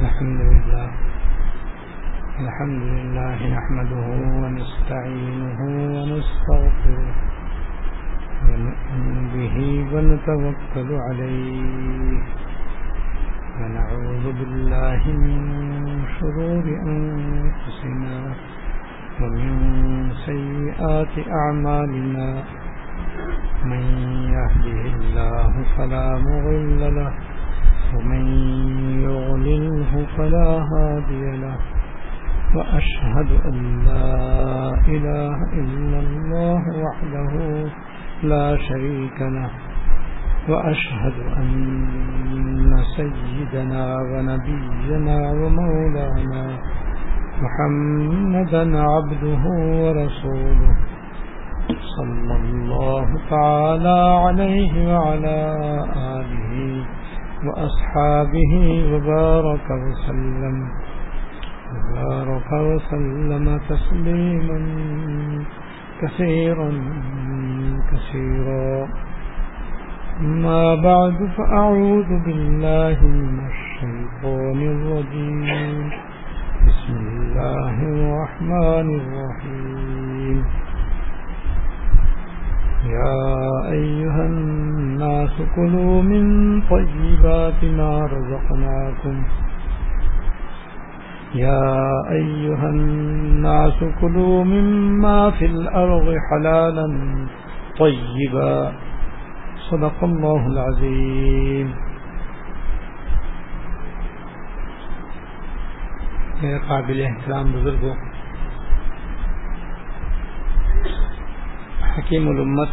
الحمد لله الحمد لله نحمده ونستعينه ونستغفره ونؤمن به ونتوكل عليه ونعوذ بالله من شرور أنفسنا ومن سيئات أعمالنا. من يهده الله فلا مغل له، ومن يغلله فلا هادي له. وأشهد أن لا إله إلا الله وحده لا شريك له. وأشهد أن سيدنا ونبينا ومولانا محمدا عبده ورسوله صلى الله تعالى عليه وعلى آله وأصحابه وبارك وسلم وبارك وسلم تسليما كثيرا كثيرا ما بعد، فأعوذ بالله من الشيطان الرجيم. بسم الله الرحمن الرحيم. يا أيها الناس كلوا من طيبات ما رزقناكم. يا أيها الناس كلوا مما في الأرض حلالا طيبا. صدق الله العظيم. میرے قابل احترام بزرگوں، حکیم الامت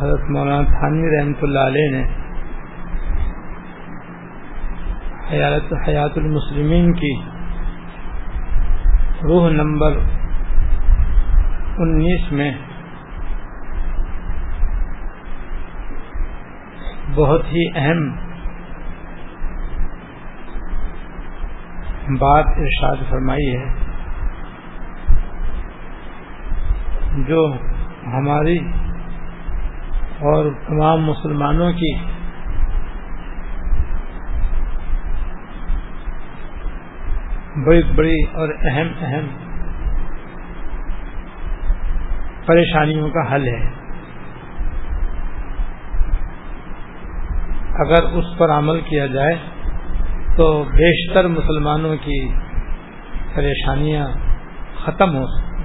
حضرت مولانا تھانوی رحمۃ اللہ علیہ نے حیات حیات المسلمین کی روح نمبر انیس میں بہت ہی اہم بات ارشاد فرمائی ہے جو ہماری اور تمام مسلمانوں کی بڑی بڑی اور اہم اہم پریشانیوں کا حل ہے۔ اگر اس پر عمل کیا جائے تو بیشتر مسلمانوں کی پریشانیاں ختم ہو سکتی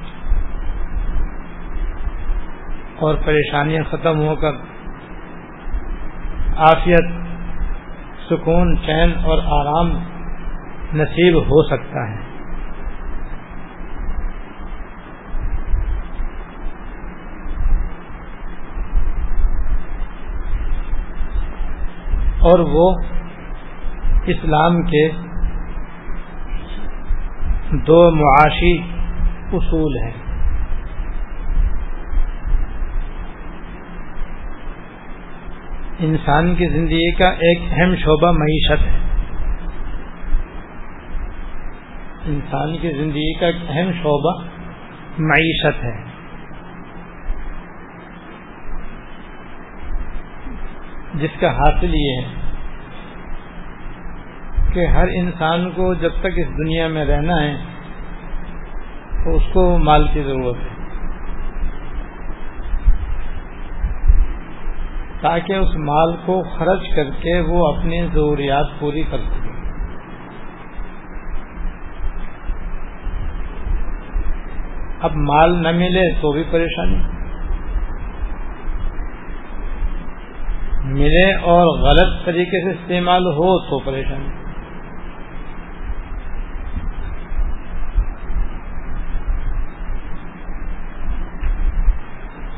اور پریشانیاں ختم ہو کر عافیت، سکون، چین اور آرام نصیب ہو سکتا ہے۔ اور وہ اسلام کے دو معاشی اصول ہیں۔ انسان کی زندگی کا ایک اہم شعبہ معیشت ہے۔ انسان کی زندگی کا ایک اہم شعبہ معیشت ہے۔ جس کا حاصل یہ ہے کہ ہر انسان کو جب تک اس دنیا میں رہنا ہے، تو اس کو مال کی ضرورت ہے۔ تاکہ اس مال کو خرچ کر کے وہ اپنی ضروریات پوری کر سکے۔ اب مال نہ ملے تو بھی پریشانی۔ ملے اور غلط طریقے سے استعمال ہو تو پریشانی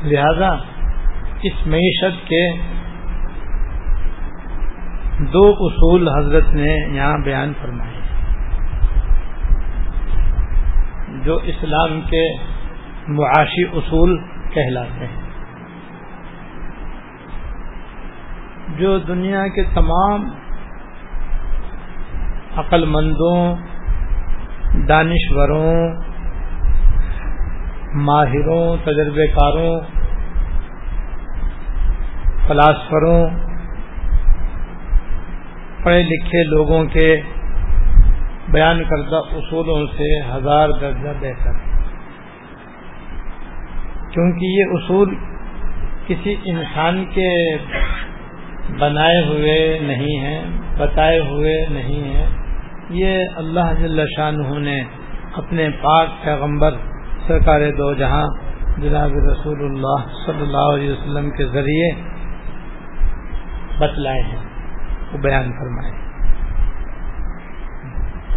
لہذا اس معیشت کے دو اصول حضرت نے یہاں بیان فرمائے۔ جو اسلام کے معاشی اصول کہلاتے ہیں۔ جو دنیا کے تمام عقل مندوں دانشوروں، ماہروں تجربے کاروں فلاسفروں، پڑھے لکھے لوگوں کے بیان کردہ اصولوں سے ہزار درجہ بہتر کیونکہ یہ اصول کسی انسان کے بنائے ہوئے نہیں ہیں، بتائے ہوئے نہیں ہیں۔ یہ اللہ جل شاہ نے اپنے پاک پیغمبر سرکار دو جہاں جناب رسول اللہ صلی اللہ علیہ وسلم کے ذریعے بتلائے ہیں، وہ بیان فرمائے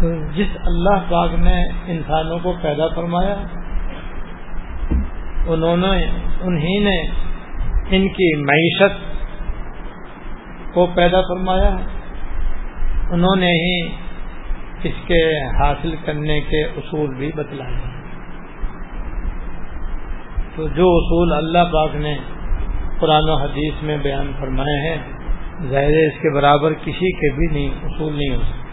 تو جس اللہ پاک نے انسانوں کو پیدا فرمایا، انہوں نے، انہی نے ان کی معیشت کو پیدا فرمایا انہوں نے ہی اس کے حاصل کرنے کے اصول بھی بتلائے تو جو اصول اللہ پاک نے قرآن و حدیث میں بیان فرمائے ہیں، ظاہر اس کے برابر کسی کے بھی نہیں، اصول نہیں ہو سکتے۔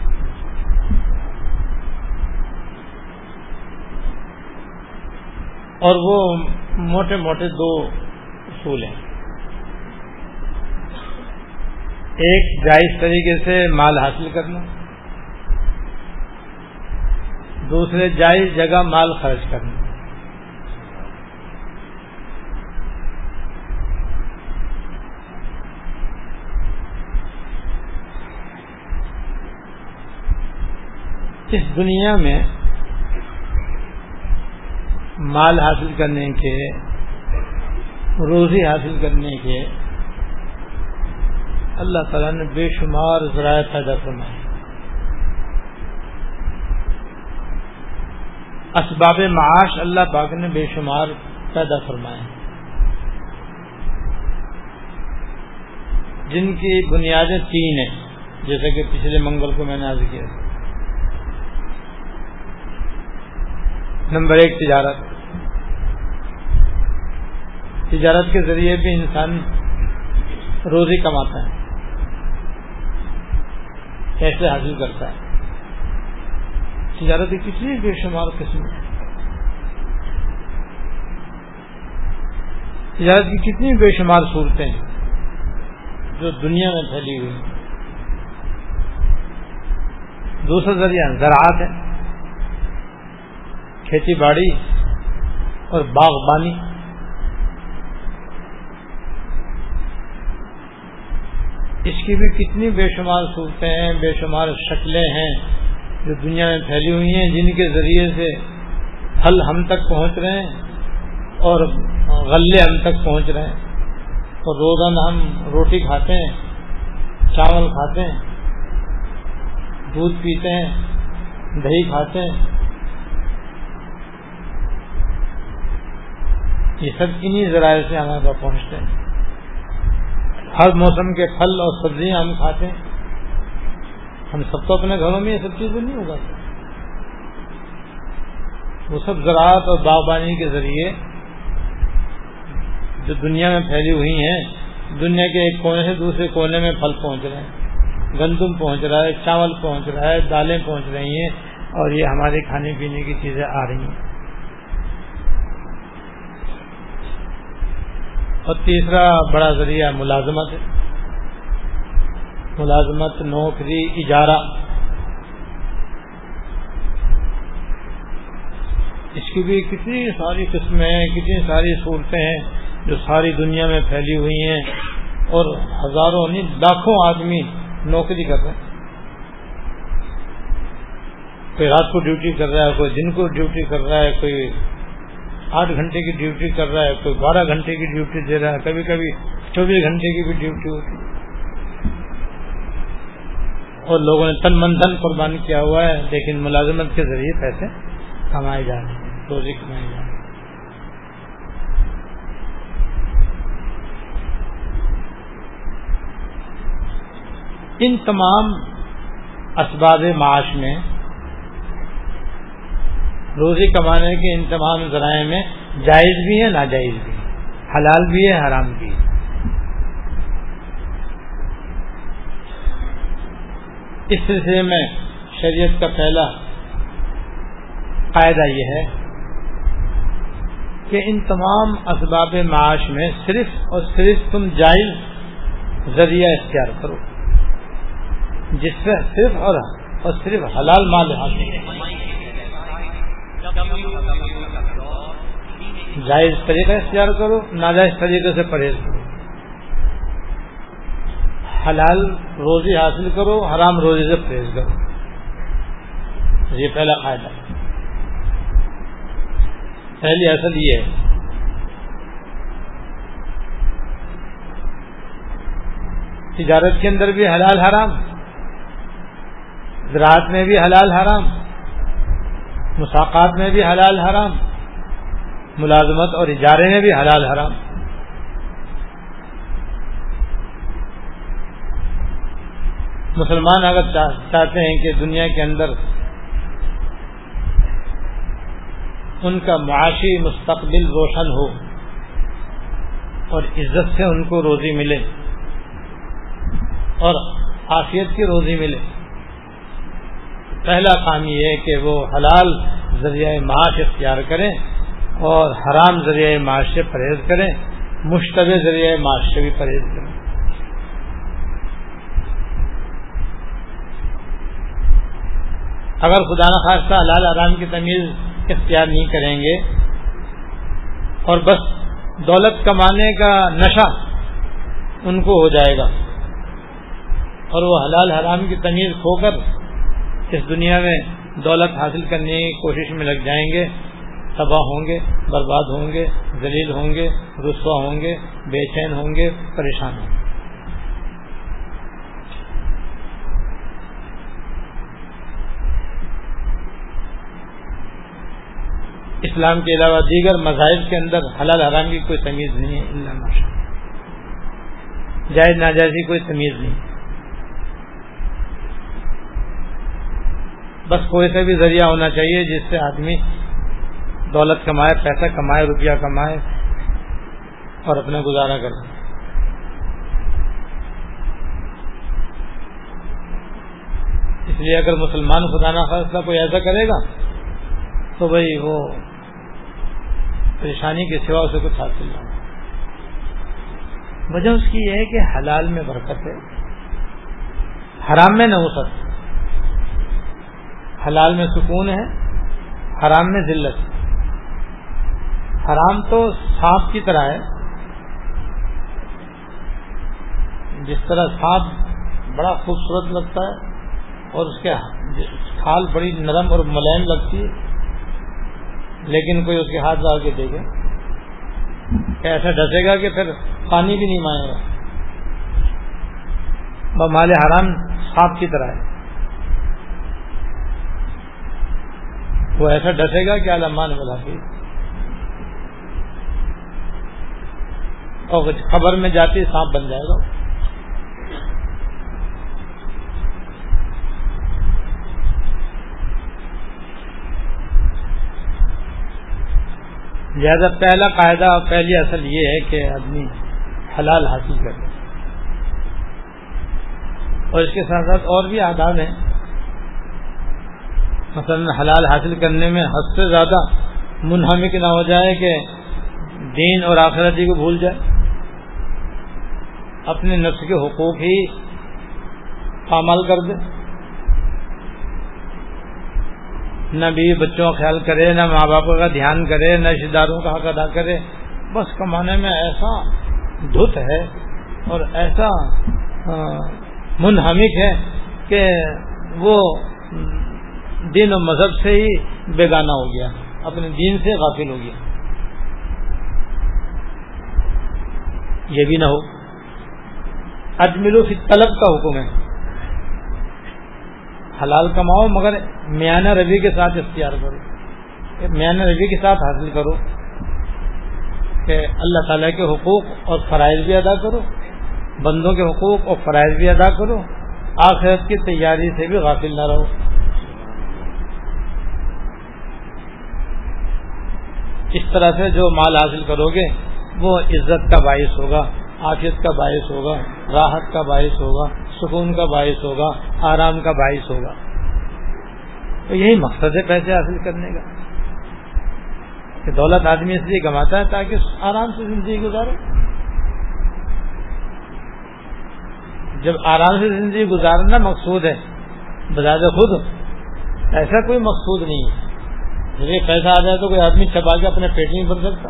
اور وہ موٹے موٹے دو اصول ہیں۔ ایک جائز طریقے سے مال حاصل کرنا، دوسرے جائز جگہ مال خرچ کرنا۔ اس دنیا میں مال حاصل کرنے کے، روزی حاصل کرنے کے اللہ تعالیٰ نے بے شمار ذرائع پیدا فرمائے اسباب معاش اللہ پاک نے بے شمار پیدا فرمائے جن کی بنیادیں تین ہیں، جیسے کہ پچھلے منگل کو میں نے آج کیا۔ نمبر ایک، تجارت۔ تجارت کے ذریعے بھی انسان روزی کماتا ہے۔ کیسے حاصل کرتا ہے۔ تجارت کی کتنی بے شمار قسم تجارت کی کتنی بے شمار صورتیں ہیں جو دنیا میں پھیلی ہوئی ہیں۔ دوسرا ذریعہ زراعت ہے، کھیتی باڑی اور باغبانی اس کی بھی کتنی بے شمار صورتیں ہیں، بے شمار شکلیں ہیں جو دنیا میں پھیلی ہوئی ہیں، جن کے ذریعے سے پھل ہم تک پہنچ رہے ہیں اور غلے ہم تک پہنچ رہے ہیں۔ اور روزانہ ہم روٹی کھاتے ہیں، چاول کھاتے ہیں، دودھ پیتے ہیں، دہی کھاتے ہیں۔ یہ سب انہیں ذرائع سے ہمارے پاس پہنچتے ہیں۔ ہر موسم کے پھل اور سبزیاں ہم کھاتے ہیں۔ ہم سب تو اپنے گھروں میں یہ سب چیزیں نہیں ہوگا وہ سب زراعت اور باغبانی کے ذریعے جو دنیا میں پھیلی ہوئی ہیں، دنیا کے ایک کونے سے دوسرے کونے میں پھل پہنچ رہے ہیں۔ گندم پہنچ رہا ہے، چاول پہنچ رہا ہے، دالیں پہنچ رہی ہیں اور یہ ہمارے کھانے پینے کی چیزیں آ رہی ہیں۔ اور تیسرا بڑا ذریعہ ملازمت ہے۔ ملازمت، نوکری، اجارہ۔ اس کی بھی کتنی ساری قسمیں ہیں، کتنی ساری صورتیں ہیں جو ساری دنیا میں پھیلی ہوئی ہیں اور ہزاروں نہیں، لاکھوں آدمی نوکری کر رہے ہیں۔ کوئی رات کو ڈیوٹی کر رہا ہے، کوئی دن کو ڈیوٹی کر رہا ہے، کوئی آٹھ گھنٹے کی ڈیوٹی کر رہا ہے، کوئی بارہ گھنٹے کی ڈیوٹی دے رہا ہے کبھی کبھی چوبیس گھنٹے کی بھی ڈیوٹی ہوتی ہے۔ اور لوگوں نے تن من دھن قربان کیا ہوا ہے، لیکن ملازمت کے ذریعے پیسے کمائے جا رہے ہیں روزی کمائے جا رہے ہیں۔ ان تمام اسباب معاش میں روزی کمانے کے ان تمام ذرائع میں جائز بھی ہے، ناجائز بھی ہے۔ حلال بھی ہے، حرام بھی ہے۔ اس سلسلے میں شریعت کا پہلا قاعدہ یہ ہے کہ ان تمام اسباب معاش میں صرف اور صرف تم جائز ذریعہ اختیار کرو، جس سے صرف اور اور صرف حلال مال حاصل جائز طریقہ اختیار کرو، ناجائز طریقے سے پرہیز کرو۔ حلال روزی حاصل کرو، حرام روزی سے پرہیز کرو۔ یہ پہلا فائدہ پہلی اصل یہ ہے۔ تجارت کے اندر بھی حلال حرام، زراعت میں بھی حلال حرام۔ مساقات میں بھی حلال حرام، ملازمت اور اجارے میں بھی حلال حرام۔ مسلمان اگر چاہتے ہیں کہ دنیا کے اندر ان کا معاشی مستقبل روشن ہو اور عزت سے ان کو روزی ملے اور آفیت کی روزی ملے۔ پہلا کام یہ ہے کہ وہ حلال ذریعہ معاش اختیار کریں اور حرام ذریعہ معاش سے پرہیز کریں، مشتبہ ذریعہ معاش سے بھی پرہیز کریں۔ اگر خدا نخواستہ حلال حرام کی تمیز اختیار نہیں کریں گے اور بس دولت کمانے کا نشہ ان کو ہو جائے گا اور وہ حلال حرام کی تمیز کھو کر اس دنیا میں دولت حاصل کرنے کی کوشش میں لگ جائیں گے، تباہ ہوں گے، برباد ہوں گے، ذلیل ہوں گے، رسوا ہوں گے، بے چین ہوں گے، پریشان ہوں گے۔ اسلام کے علاوہ دیگر مذاہب کے اندر حلال حرام کی کوئی تمیز نہیں ہے، اللہ ماشاء جائز ناجائز کی کوئی تمیز نہیں۔ بس کوئی سا بھی ذریعہ ہونا چاہیے جس سے آدمی دولت کمائے، پیسہ کمائے، روپیہ کمائے اور اپنا گزارا کرے۔ اس لیے اگر مسلمان خدا نہ فیصلہ کوئی ایسا کرے گا تو بھائی وہ پریشانی کے سوا اسے کچھ حاصل نہ وجہ اس کی یہ ہے کہ حلال میں برکت ہے، حرام میں نہ ہو سکتا۔ حلال میں سکون ہے، حرام میں ذلت۔ حرام تو سانپ کی طرح ہے۔ جس طرح سانپ بڑا خوبصورت لگتا ہے اور اس کے کھال بڑی نرم اور ملائم لگتی ہے، لیکن کوئی اس کے ہاتھ ڈال کے دیکھے۔ کہ ایسا ڈسے گا کہ پھر پانی بھی نہیں مانے گا۔ مال حرام سانپ کی طرح ہے۔ وہ ایسا ڈسے گا کہ علمان بلا کے۔ اور خبر میں جاتی سانپ بن جائے گا۔ لہذا پہلا قاعدہ اور پہلی اصل یہ ہے کہ آدمی حلال حاصل کرے۔ اور اس کے ساتھ ساتھ اور بھی آداب ہیں۔ مثلا حلال حاصل کرنے میں حد سے زیادہ منہمک نہ ہو جائے کہ دین اور آخرتی کو بھول جائے۔ اپنے نفس کے حقوق ہی پامال کر دے۔ نہ بیوی بچوں کا خیال کرے، نہ ماں باپ کا دھیان کرے، نہ رشتے داروں کا حق ادا کرے۔ بس کمانے میں ایسا دھت ہے اور ایسا منہمک ہے کہ وہ دین و مذہب سے ہی بیگانہ ہو گیا، اپنے دین سے غافل ہو گیا۔ یہ بھی نہ ہو۔ اجملو فی طلب کا حکم ہے۔ حلال کماؤ، مگر میانہ روی کے ساتھ اختیار کرو۔ میانہ روی کے ساتھ حاصل کرو کہ اللہ تعالیٰ کے حقوق اور فرائض بھی ادا کرو، بندوں کے حقوق اور فرائض بھی ادا کرو۔ آخرت کی تیاری سے بھی غافل نہ رہو۔ اس طرح سے جو مال حاصل کرو گے، وہ عزت کا باعث ہوگا، آفیت کا باعث ہوگا، راحت کا باعث ہوگا، سکون کا باعث ہوگا، آرام کا باعث ہوگا۔ تو یہی مقصد ہے پیسے حاصل کرنے کا۔ کہ دولت آدمی اس لیے کماتا ہے تاکہ آرام سے زندگی گزارے۔ جب آرام سے زندگی گزارنا مقصود ہے بجائے خود، ایسا کوئی مقصود نہیں ہے۔ جب پیسہ آ جائے تو کوئی آدمی چبا کے اپنے پیٹ نہیں بھر سکتا؟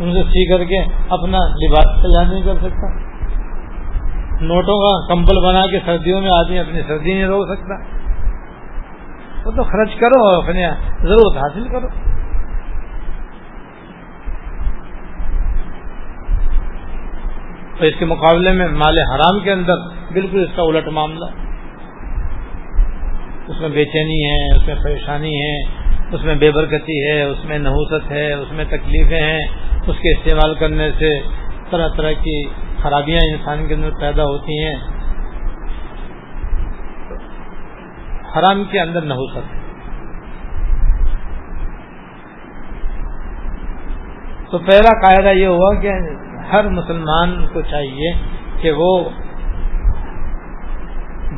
ان سے سی کر کے اپنا لباس تیار نہیں کر سکتا؟ نوٹوں کا کمبل بنا کے سردیوں میں آدمی اپنی سردی نہیں روک سکتا؟ وہ تو خرچ کرو اپنے ضرورت حاصل کرو۔ تو اس کے مقابلے میں مال حرام کے اندر بالکل اس کا الٹ معاملہ۔ اس میں بے چینی ہے، اس میں پریشانی ہے، اس میں بے برکتی ہے، اس میں نحوست ہے، اس میں تکلیفیں ہیں۔ اس کے استعمال کرنے سے طرح طرح کی خرابیاں انسان کے اندر پیدا ہوتی ہیں۔ حرام کے اندر نحوست۔ تو پہلا قاعدہ یہ ہوا کہ ہر مسلمان کو چاہیے کہ وہ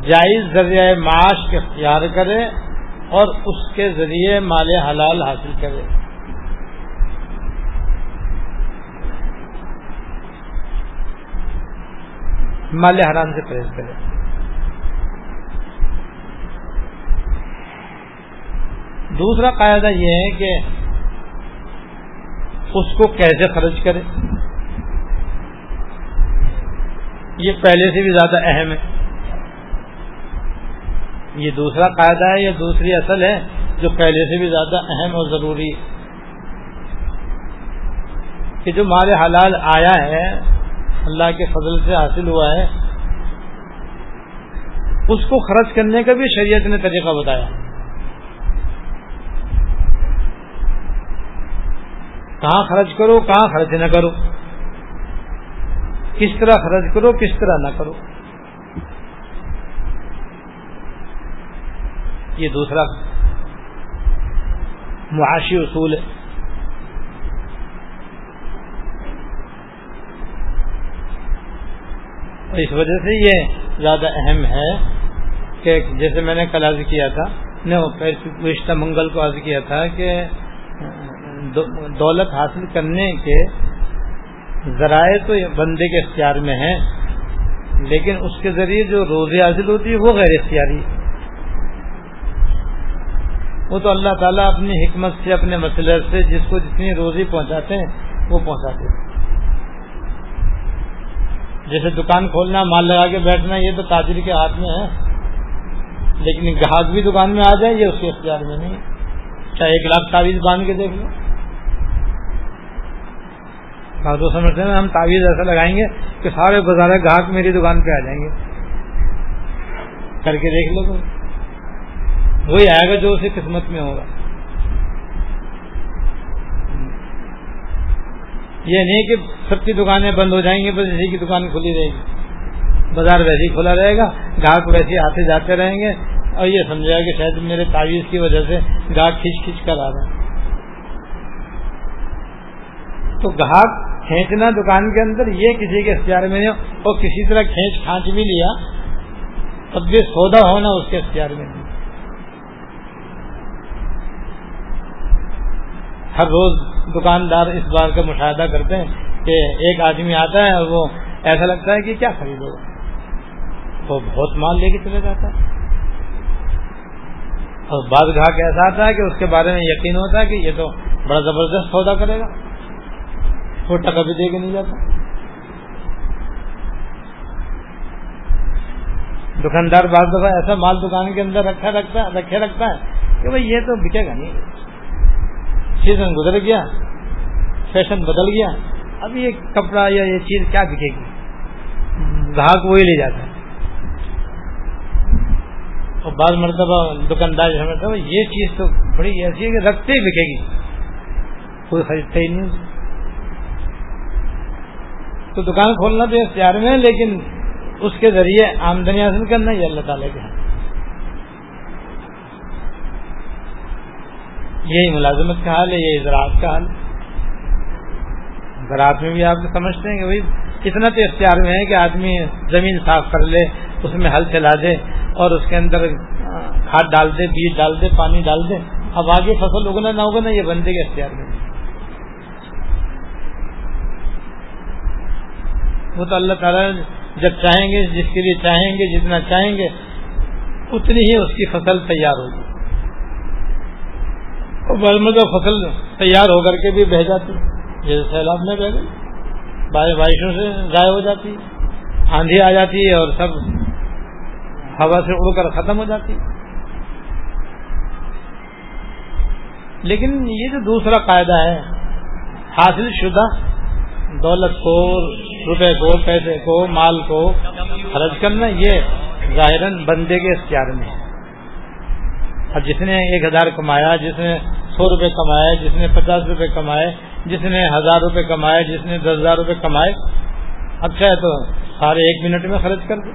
جائز ذریعہ معاش اختیار کرے اور اس کے ذریعے مال حلال حاصل کرے۔ مال حرام سے پرہیز کرے۔ دوسرا قاعدہ یہ ہے کہ اس کو کیسے خرچ کرے۔ یہ پہلے سے بھی زیادہ اہم ہے۔ یہ دوسرا قاعدہ ہے، یہ دوسری اصل ہے جو پہلے سے بھی زیادہ اہم اور ضروری کہ جو مال حلال آیا ہے، اللہ کے فضل سے حاصل ہوا ہے، اس کو خرچ کرنے کا بھی شریعت نے طریقہ بتایا۔ کہاں خرچ کرو، کہاں خرچ نہ کرو۔ کس طرح خرچ کرو، کس طرح نہ کرو۔ یہ دوسرا معاشی اصول ہے۔ اس وجہ سے یہ زیادہ اہم ہے کہ جیسے میں نے کل عرض کیا تھا وشتہ منگل کو عرض کیا تھا کہ دولت حاصل کرنے کے ذرائع تو بندے کے اختیار میں ہیں، لیکن اس کے ذریعے جو روزی حاصل ہوتی ہے وہ غیر اختیاری وہ تو اللہ تعالیٰ اپنی حکمت سے، اپنے مسئلے سے جس کو جتنی روزی پہنچاتے ہیں، وہ پہنچاتے ہیں۔ جیسے دکان کھولنا، مال لگا کے بیٹھنا، یہ تو تاجر کے ہاتھ میں ہے۔ لیکن گاہک بھی دکان میں آ جائے، یہ اس کے اختیار میں نہیں۔ چاہے ایک لاکھ تعویذ باندھ کے دیکھ لو۔ تو سمجھتے ہیں ہم تعویذ ایسا لگائیں گے کہ سارے بازار گاہک میری دکان پہ آ جائیں گے۔ کر کے دیکھ لو۔ وہی آئے گا جو اسے قسمت میں ہوگا۔ یہ نہیں کہ سب کی دکانیں بند ہو جائیں گی، بس اسی کی دکان کھلی رہے گی۔ بازار ویسے ہی کھلا رہے گا، گاہک ویسے آتے جاتے رہیں گے۔ اور یہ سمجھا کہ شاید میرے تعویذ کی وجہ سے گاہک کھینچ کھینچ کر آ رہا ہے تو گاہک کھینچنا دکان کے اندر یہ کسی کے اختیار میں نہیں اور کسی طرح کھینچ کھانچ بھی لیا، تب بھی سودا ہونا اس کے اختیار میں نہیں۔ ہر روز دکاندار اس بار کا مشاہدہ کرتے ہیں کہ ایک آدمی آتا ہے اور وہ ایسا لگتا ہے کہ کیا خریدو وہ بہت مال لے کے چلے جاتا ہے۔ اور بعض گاہک ایسا آتا ہے کہ اس کے بارے میں یقین ہوتا ہے کہ یہ تو بڑا زبردست سودا کرے گا۔ چھوٹا کبھی دے کے نہیں جاتا۔ دکاندار بعض دفعہ ایسا مال دکان کے اندر رکھا رکھتا رکھے رکھتا ہے کہ بھائی یہ تو بکے گا نہیں۔ سیزن گزر گیا، فیشن بدل گیا۔ اب یہ کپڑا یا یہ چیز کیا بکے گی؟ گاہک وہی لے جاتا ہے۔ اور بعض مرتبہ دکاندار سمجھتا ہے یہ چیز تو بڑی ایسی ہے کہ رکھتے ہی بکے گی۔ کوئی خریدتا ہی نہیں۔ تو دکان کھولنا تو اختیار میں ہے، لیکن اس کے ذریعے آمدنی حاصل کرنا یہ اللہ تعالیٰ کے ہاں۔ یہی ملازمت کا حال ہے، یہی زراعت کا حال زراعت میں بھی آپ سمجھتے ہیں کہ بھائی اتنا تو اختیار میں ہے کہ آدمی زمین صاف کر لے، اس میں ہل چلا دے اور اس کے اندر کھاد ڈال دے، بیج ڈال دے، پانی ڈال دے۔ اب آگے فصل اگنا نہ اگنا یہ بندے کے اختیار میں وہ تو اللہ تعالیٰ جب چاہیں گے، جس کے لیے چاہیں گے، جتنا چاہیں گے، اتنی ہی اس کی فصل تیار ہوگی۔ مطلب فصل تیار ہو کر کے بھی بہ جاتی جیسے سیلاب میں بہ گئی۔ بارشوں سے ضائع ہو جاتی آندھی آ جاتی ہے اور سب ہوا سے اڑ کر ختم ہو جاتی لیکن یہ جو دوسرا قاعدہ ہے، حاصل شدہ دولت کو، روپے کو، پیسے کو، مال کو خرچ کرنا یہ ظاہر بندے کے اختیار میں ہے۔ اب جس نے ایک ہزار کمایا، جس نے سو روپے کمائے جس نے پچاس روپے کمائے، جس نے ہزار روپے کمائے، جس نے دس ہزار روپے کمائے۔ اب چاہے تو سارے ایک منٹ میں خرچ کر دے۔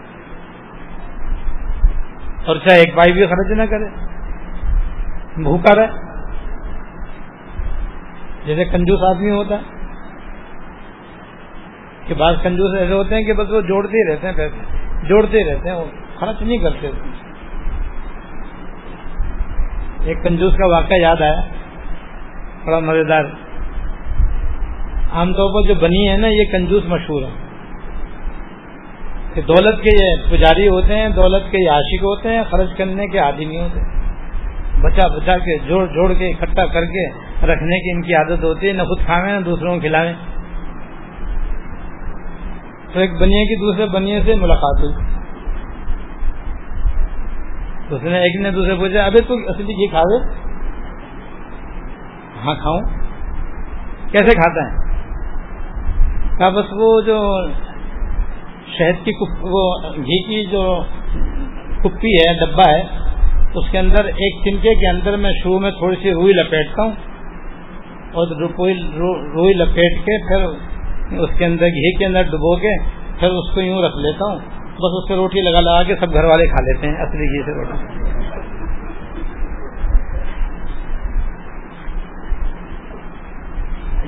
اور چاہے ایک بھائی بھی خرچ نہ کرے؟ بھوکا رہے۔ جیسے کنجوس آدمی ہوتا ہے۔ کہ بعض کنجوس ایسے ہوتے ہیں کہ بس وہ جوڑتے ہی رہتے ہیں پیسے، جوڑتے ہی رہتے ہیں، وہ خرچ نہیں کرتے۔ ایک کنجوس کا واقعہ یاد آیا، بڑا مزیدار۔ عام طور پر جو بنی ہے نا، یہ کنجوس مشہور ہے کہ دولت کے یہ پجاری ہوتے ہیں، دولت کے عاشق ہوتے ہیں، خرچ کرنے کے عادی نہیں ہوتے۔ بچا بچا کے، جوڑ جوڑ کے اکٹھا کر کے رکھنے کی ان کی عادت ہوتی ہے، نہ خود کھاویں، نہ دوسروں کو کھلاویں تو ایک بنیا کی دوسرے بنیا سے ملاقات ہوئی۔ اس نے ایک نے دوسرے پوچھا، ابھی تو اصلی گھی کھا ہاں کھاؤں۔ کیسے کھاتا ہے؟ کہا، بس وہ جو شہد کی وہ گھی کی جو کپی ہے ڈبا ہے، اس کے اندر ایک چمکے کے اندر میں شروع میں تھوڑی سی روئی لپیٹتا ہوں اور روئی لپیٹ کے پھر اس کے اندر گھی کے اندر ڈبو کے پھر اس کو یوں رکھ لیتا ہوں۔ بس اس سے روٹی لگا لگا کے سب گھر والے کھا لیتے ہیں، اصلی گھی سے روٹی۔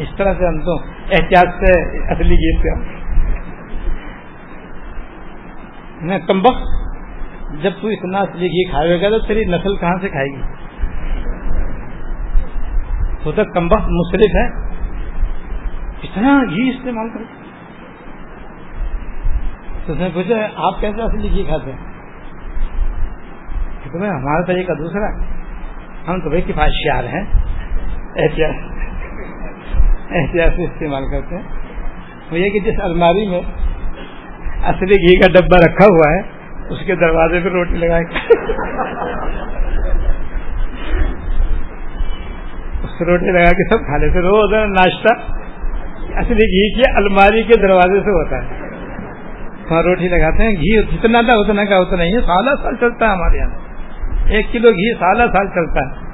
اس طرح سے ہم تو احتیاط سے اصلی گھی پہ میں کمبک جب تو اتنا اصلی گھی کھائے گا تو تیری نسل کہاں سے کھائے گی؟ تو تک کمبک مصرف ہے۔ اتنا گھی استعمال کرتے تو اس نے پوچھا، آپ کیسے اصلی گھی کھاتے ہیں؟ تمہیں ہمارا طریقہ دوسرا ہے۔ ہم تو بھائی کفاشیار ہیں۔ احتیاط احتیاط سے استعمال کرتے ہیں۔ وہ یہ کہ جس الماری میں اصلی گھی کا ڈبا رکھا ہوا ہے، اس کے دروازے پہ روٹی لگائے۔ اس روٹی لگا کے سب کھا لیتے روز ناشتہ۔ اصلی گھی کی الماری کے دروازے سے ہوتا ہے۔ وہاں روٹی لگاتے ہیں، گھی جتنا تھا اتنا کا اتنا ہی سالہ سال چلتا ہے ہمارے یہاں۔ ایک کلو گھی سالہ سال چلتا ہے۔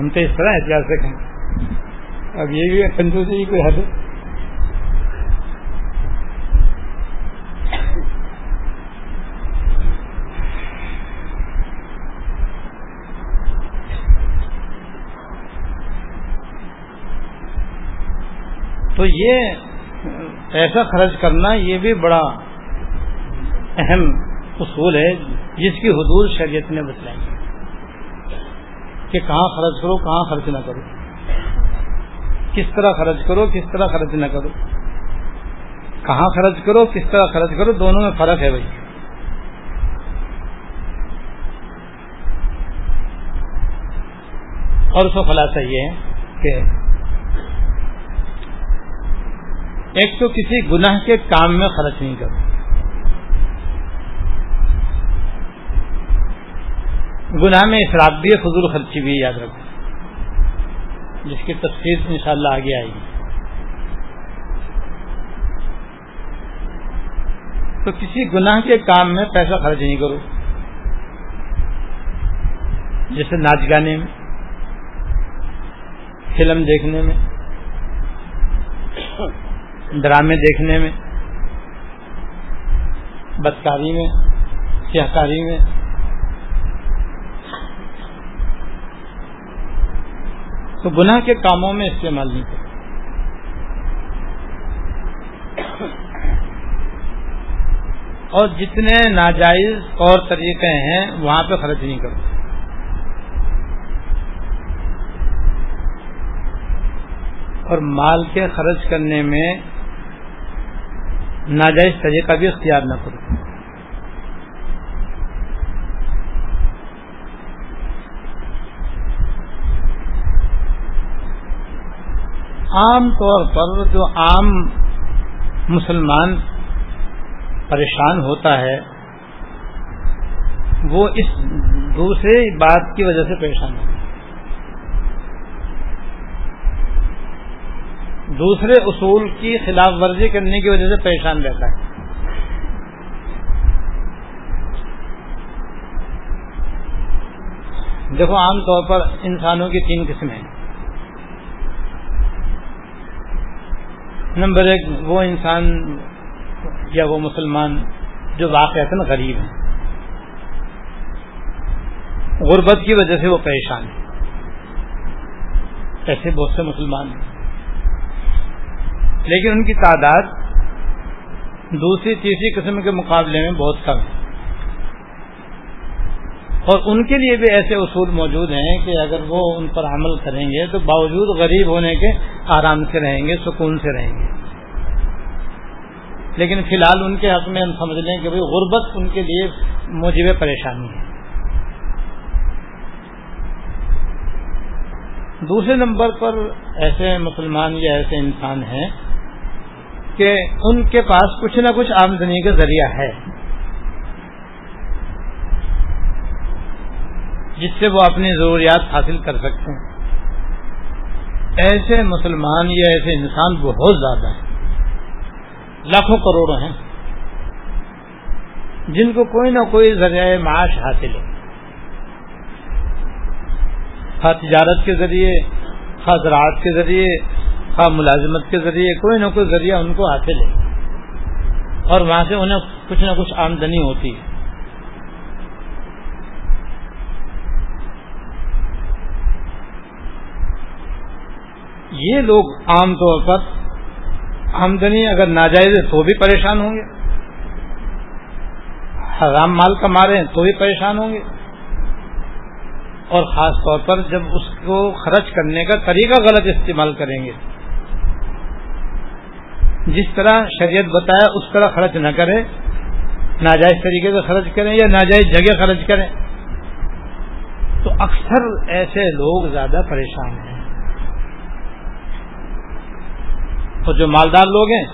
ہم تو اس طرح احتیاط سے کہیں اب یہ بھی کنجوسی کوئی حد تو یہ پیسہ خرچ کرنا یہ بھی بڑا اہم اصول ہے جس کی حدود شریعت نے بتلائی کہ کہاں خرچ کرو، کہاں خرچ نہ کرو۔ کس طرح خرچ کرو، کس طرح خرچ نہ کرو۔ کہاں خرچ کرو، کس طرح خرچ کرو، دونوں میں فرق ہے بھائی۔ اور اس کا خلاصہ یہ ہے کہ ایک تو کسی گناہ کے کام میں خرچ نہیں کرو گناہ میں افراد بھی فضول خرچی بھی یاد رکھو۔ جس کی تفصیل ان شاء اللہ آگے آئے گی۔ تو کسی گناہ کے کام میں پیسہ خرچ نہیں کرو۔ جیسے ناچ گانے میں، فلم دیکھنے میں ڈرامے دیکھنے میں، بدکاری میں سیاحکاری میں۔ تو گناہ کے کاموں میں استعمال نہیں کرتے۔ اور جتنے ناجائز اور طریقے ہیں، وہاں پہ خرچ نہیں کرو۔ اور مال کے خرچ کرنے میں ناجائز طریقہ بھی اختیار نہ کرو۔ عام طور پر جو عام مسلمان پریشان ہوتا ہے، وہ اس دوسرے بات کی وجہ سے پریشان ہوتا ہے۔ دوسرے اصول کی خلاف ورزی کرنے کی وجہ سے پریشان رہتا ہے۔ دیکھو، عام طور پر انسانوں کی تین قسمیں نمبر ایک، وہ انسان یا وہ مسلمان جو واقع غریب ہیں۔ غربت کی وجہ سے وہ پریشان ہیں۔ ایسے بہت سے مسلمان ہیں۔ لیکن ان کی تعداد دوسری تیسری قسم کے مقابلے میں بہت کم ہے۔ اور ان کے لیے بھی ایسے اصول موجود ہیں کہ اگر وہ ان پر عمل کریں گے تو باوجود غریب ہونے کے آرام سے رہیں گے، سکون سے رہیں گے۔ لیکن فی الحال ان کے حق میں ہم سمجھ لیں کہ غربت ان کے لیے موجب پریشانی ہے۔ دوسرے نمبر پر ایسے مسلمان یا ایسے انسان ہیں کہ ان کے پاس کچھ نہ کچھ آمدنی کا ذریعہ ہے۔ جس سے وہ اپنی ضروریات حاصل کر سکتے ہیں۔ ایسے مسلمان یا ایسے انسان بہت زیادہ ہیں۔ لاکھوں کروڑوں ہیں۔ جن کو کوئی نہ کوئی ذریعہ معاش حاصل ہے۔ خواہ تجارت کے ذریعے خواہ زراعت کے ذریعے ملازمت کے ذریعے کوئی نہ کوئی ذریعہ ان کو حاصل ہے اور وہاں سے انہیں کچھ نہ کچھ آمدنی ہوتی ہے۔ یہ لوگ عام طور پر آمدنی اگر ناجائز ہے تو بھی پریشان ہوں گے۔ حرام مال کما رہے ہیں تو بھی پریشان ہوں گے۔ اور خاص طور پر جب اس کو خرچ کرنے کا طریقہ غلط استعمال کریں گے۔ جس طرح شریعت بتایا، اس طرح خرچ نہ کرے۔ ناجائز طریقے سے خرچ کریں یا ناجائز جگہ خرچ کریں۔ تو اکثر ایسے لوگ زیادہ پریشان ہیں۔ اور جو مالدار لوگ ہیں،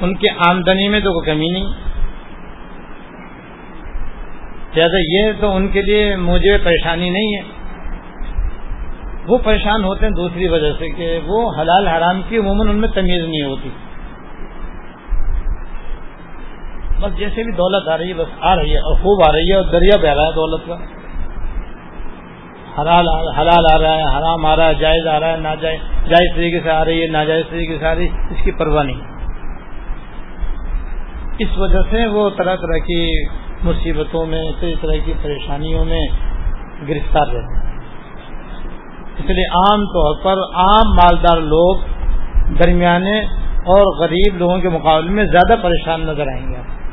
ان کی آمدنی میں تو کوئی کمی نہیں۔ زیادہ یہ تو ان کے لیے مجھے پریشانی نہیں ہے۔ وہ پریشان ہوتے ہیں دوسری وجہ سے کہ وہ حلال حرام کی عموماً ان میں تمیز نہیں ہوتی۔ بس جیسے بھی دولت آ رہی ہے، بس آ رہی ہے اور خوب آ رہی ہے اور دریا بہ رہا ہے دولت کا۔ حلال حلال آ رہا ہے، حرام آ رہا ہے، جائز آ رہا ہے، ناجائز جائز طریقے سے آ رہی ہے، ناجائز طریقے سے آ رہی ہے، اس کی پرواہ نہیں۔ اس وجہ سے وہ طرح طرح کی مصیبتوں میں کئی طرح کی پریشانیوں میں گرفتار رہتے ہیں۔ اس لیے عام طور پر عام مالدار لوگ درمیانے اور غریب لوگوں کے مقابلے میں زیادہ پریشان نظر آئیں گے۔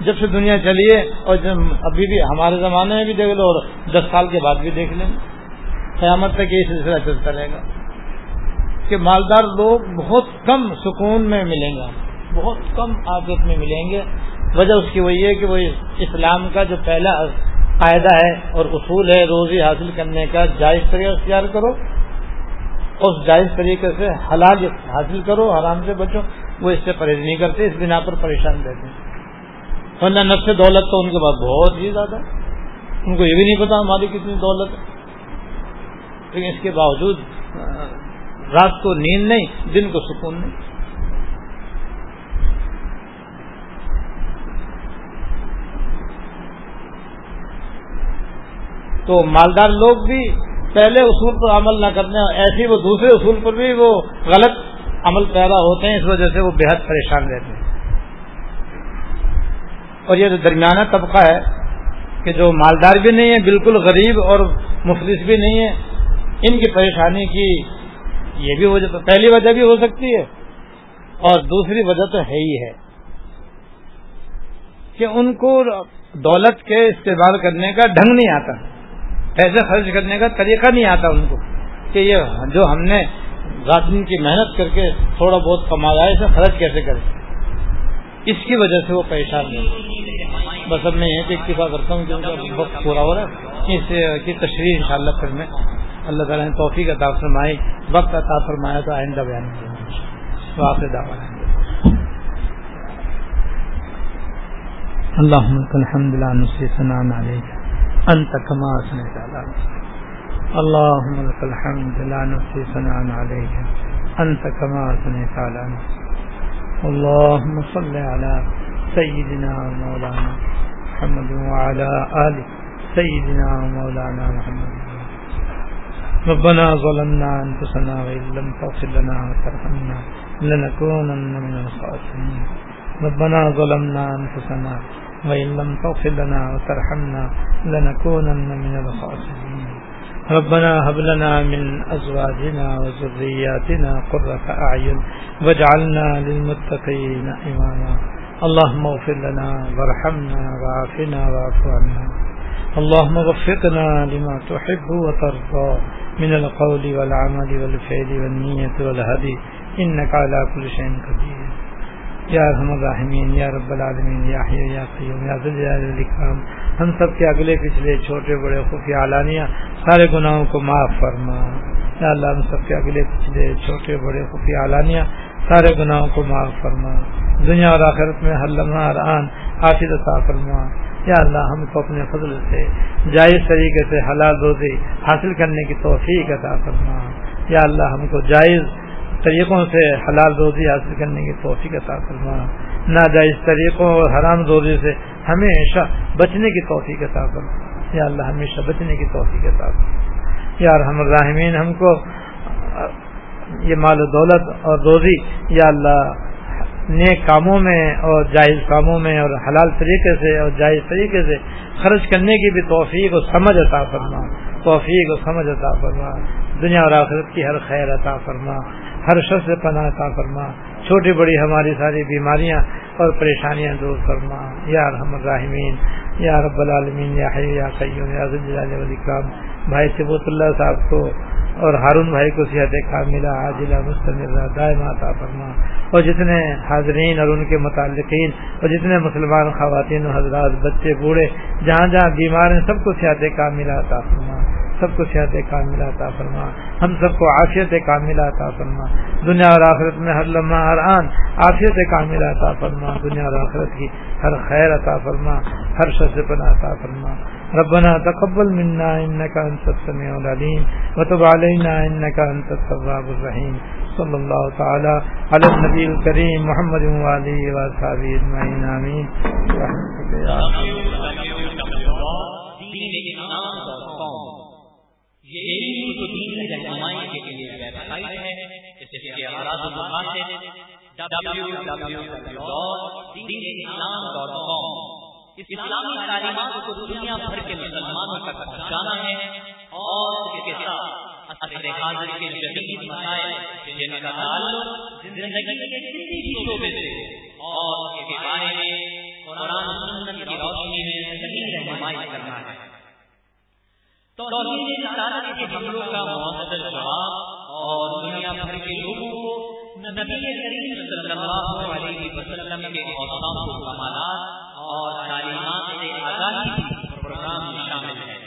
جب سے دنیا چلیے اور جب ابھی بھی ہمارے زمانے میں بھی دیکھ لو اور دس سال کے بعد بھی دیکھ لیں، قیامت تک یہ سلسلہ چلتا رہے گا کہ مالدار لوگ بہت کم سکون میں ملیں گے، بہت کم عادت میں ملیں گے۔ وجہ اس کی وہی ہے کہ وہ اسلام کا جو پہلا قاعدہ ہے اور اصول ہے، روزی حاصل کرنے کا، جائز طریقہ اختیار کرو۔ اس جائز طریقے سے حلال حاصل کرو آرام سے بچو۔ وہ اس سے پرہیز نہیں کرتے، اس بنا پر پریشان رہتے ہیں۔ ورنہ نفس دولت تو ان کے پاس بہت ہی زیادہ ان کو یہ بھی نہیں پتا ہماری کتنی دولت ہے۔ لیکن اس کے باوجود، رات کو نیند نہیں، دن کو سکون نہیں۔ تو مالدار لوگ بھی پہلے اصول پر عمل نہ کرنے ایسے وہ دوسرے اصول پر بھی وہ غلط عمل پیدا ہوتے ہیں، اس وجہ سے وہ بےحد پریشان رہتے ہیں۔ اور یہ جو درمیانہ طبقہ ہے کہ جو مالدار بھی نہیں ہے، بالکل غریب اور مفلس بھی نہیں ہے، ان کی پریشانی کی یہ بھی وجہ پہلی وجہ بھی ہو سکتی ہے اور دوسری وجہ تو ہے ہی ہے کہ ان کو دولت کے استعمال کرنے کا ڈھنگ نہیں آتا، پیسے خرچ کرنے کا طریقہ نہیں آتا ان کو کہ یہ جو ہم نے رات دن کی محنت کر کے تھوڑا بہت کمایا ہے، اسے خرچ کیسے کریں اس کی وجہ سے وہ پریشان نہیں بس اب میں یہ کہ اکتفا کرتا ہوں کہ ان کا وقت پورا ہو رہا ہے۔ اس کی تشریح ان شاء اللہ پھر میں اللہ تعالیٰ نے توفیق عطا فرمائی وقت عطا فرمایا تو آئندہ بیان کیا واقع دعوت اللهم لك الحمد لا نحصي ثناء عليك انت كما اثنيت على نفسك اللهم لك الحمد لا نحصي ثناء عليك انت كما اثنيت على نفسك اللهم صل على سيدنا مولانا محمد وعلى ال سيدنا مولانا محمد. ربنا ظلمنا انفسنا وان لم تغفر لنا وترحمنا لنكونن من الخاسرين. ربنا ظلمنا أنفسنا وإن لم تغفر لنا وترحمنا لنكونن من الخاسرين. ربنا هب لنا من أزواجنا وذرياتنا قرة أعين واجعلنا للمتقين إماما. اللهم اغفر لنا وارحمنا وعافنا واعف عنا. اللهم وفقنا لما تحب وترضى من القول والعمل والفعل والنية والهدي. إنك على كل شيء قدير. یا رحم الرحمین یا رب العالمین، یا حی، یا قیوم، یا ذل الاکرام ہم سب کے اگلے پچھلے چھوٹے بڑے خفیہ علانیہ سارے گناہوں کو معاف فرما۔ یا اللہ، ہم سب کے اگلے پچھلے چھوٹے بڑے خفیہ علانیہ سارے گناہوں کو معاف فرما۔ دنیا اور آخرت میں ہر لمحہ، ہر آن حافظ عطا فرما۔ یا اللہ، ہم کو اپنے فضل سے، جائز طریقے سے حلال روزی حاصل کرنے کی توفیق عطا فرما۔ یا اللہ، ہم کو جائز طریقوں سے حلال روزی حاصل کرنے کی توفیق عطا فرما۔ ناجائز طریقوں اور حرام روزی سے ہمیشہ بچنے کی توفیق عطا فرما۔ یا اللہ، ہمیشہ بچنے کی توفیق عطا فرما۔ یا ہم الرحمین، ہم کو یہ مال و دولت اور روزی، یا اللہ، نیک کاموں میں اور جائز کاموں میں اور حلال طریقے سے اور جائز طریقے سے خرچ کرنے کی بھی توفیق و سمجھ عطا فرما۔ توفیق و سمجھ عطا فرما۔ دنیا اور آخرت کی ہر خیر عطا فرما۔ ہر شخص سے پناہ عطا فرما۔ چھوٹی بڑی ہماری ساری بیماریاں اور پریشانیاں دور فرما۔ یا رحم الرحمین یا رب العالمین، یا حی، یا قیوم، یا کام بھائی سبوت اللہ صاحب کو اور ہارون بھائی کو صحت کا ملا عاجلہ مستمر دائم عطا فرما۔ اور جتنے حاضرین اور ان کے متعلقین اور جتنے مسلمان خواتین و حضرات، بچے، بوڑھے، جہاں جہاں بیمار ہیں، سب کو صحت کا ملا عطا فرما۔ سب کو صحت کاملہ عطا فرما۔ ہم سب کو عافیت کاملہ عطا فرما۔ دنیا اور آخرت میں ہر لمحہ، ہر آن عافیت کاملہ عطا فرما۔ دنیا اور آخرت کی ہر خیر عطا فرما۔ ہر شخص پناہ عطا فرما۔ ربنا تقبل منا انك انت السميع العليم وتب علينا انك انت التواب الرحيم صلى الله تعالى على النبي الكريم محمد وعلى واصحابه اجمعين امين یہ تو دین کی رہنمائی کے لیے ویب سائٹ ہے اس کے آراز اسلامی تعلیمات کو دنیا بھر کے مسلمانوں تک پہنچانا ہے اور اس کے ساتھ اثر حاضر کے جدید مسائل جن کا تعلق زندگی کے کسی بھی شعبے سے اور اس کے بارے میں قرآن سنت کی روشنی میں صحیح رہنمائی کرنا ہے۔ توحید رسالت کے حملوں کا معتدل جواب اور دنیا بھر کے لوگوں کو نبی کریم صلی اللہ علیہ وسلم کے اوصاف و کمالات اور تعلیمات سے آگاہی پروگرام میں شامل ہے۔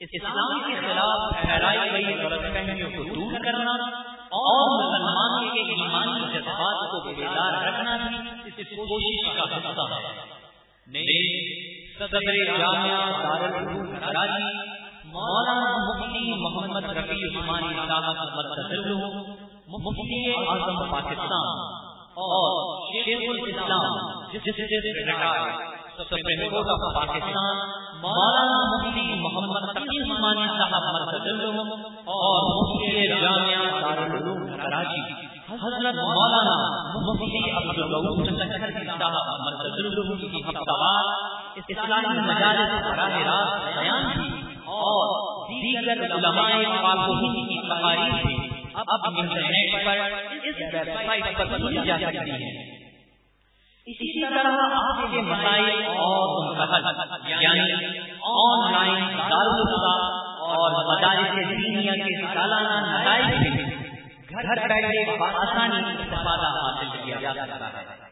اسلام کے خلاف پھیلائی گئی غلط فہمیوں کو دور کرنا اور مسلمان کے ایمانی جذبات کو بیدار رکھنا بھی اس کوشش کا حصہ ہے۔ صدر جامعہ دارالعلوم کراچی، مولانا مفتی محمد رفیع عثمانی صاحب مفتی اعظم پاکستان اور شیخ الاسلام سپریم کورٹ آف پاکستان، مولانا مفتی محمد تقی عثمانی صاحب مرکز اور مفتی جامعہ دارالعلوم کراچی، حضرت مولانا مفتی عبدالغفور جی صاحب مرکز کی ہفتہ اسلامی مجالس براہ راست بیان کی اور دیگر علماء پاکوہین کی تقاریر بھی اب انٹرنیٹ پر اس ویب سائٹ پر سنی جا سکتی ہیں اسی طرح آپ کے مسائل اور یعنی آن لائن دارالفا اور مدارس دینیا کے سالانہ نتائج گھر بیٹھے آسانی استفادہ حاصل کیا جا سکتا ہے۔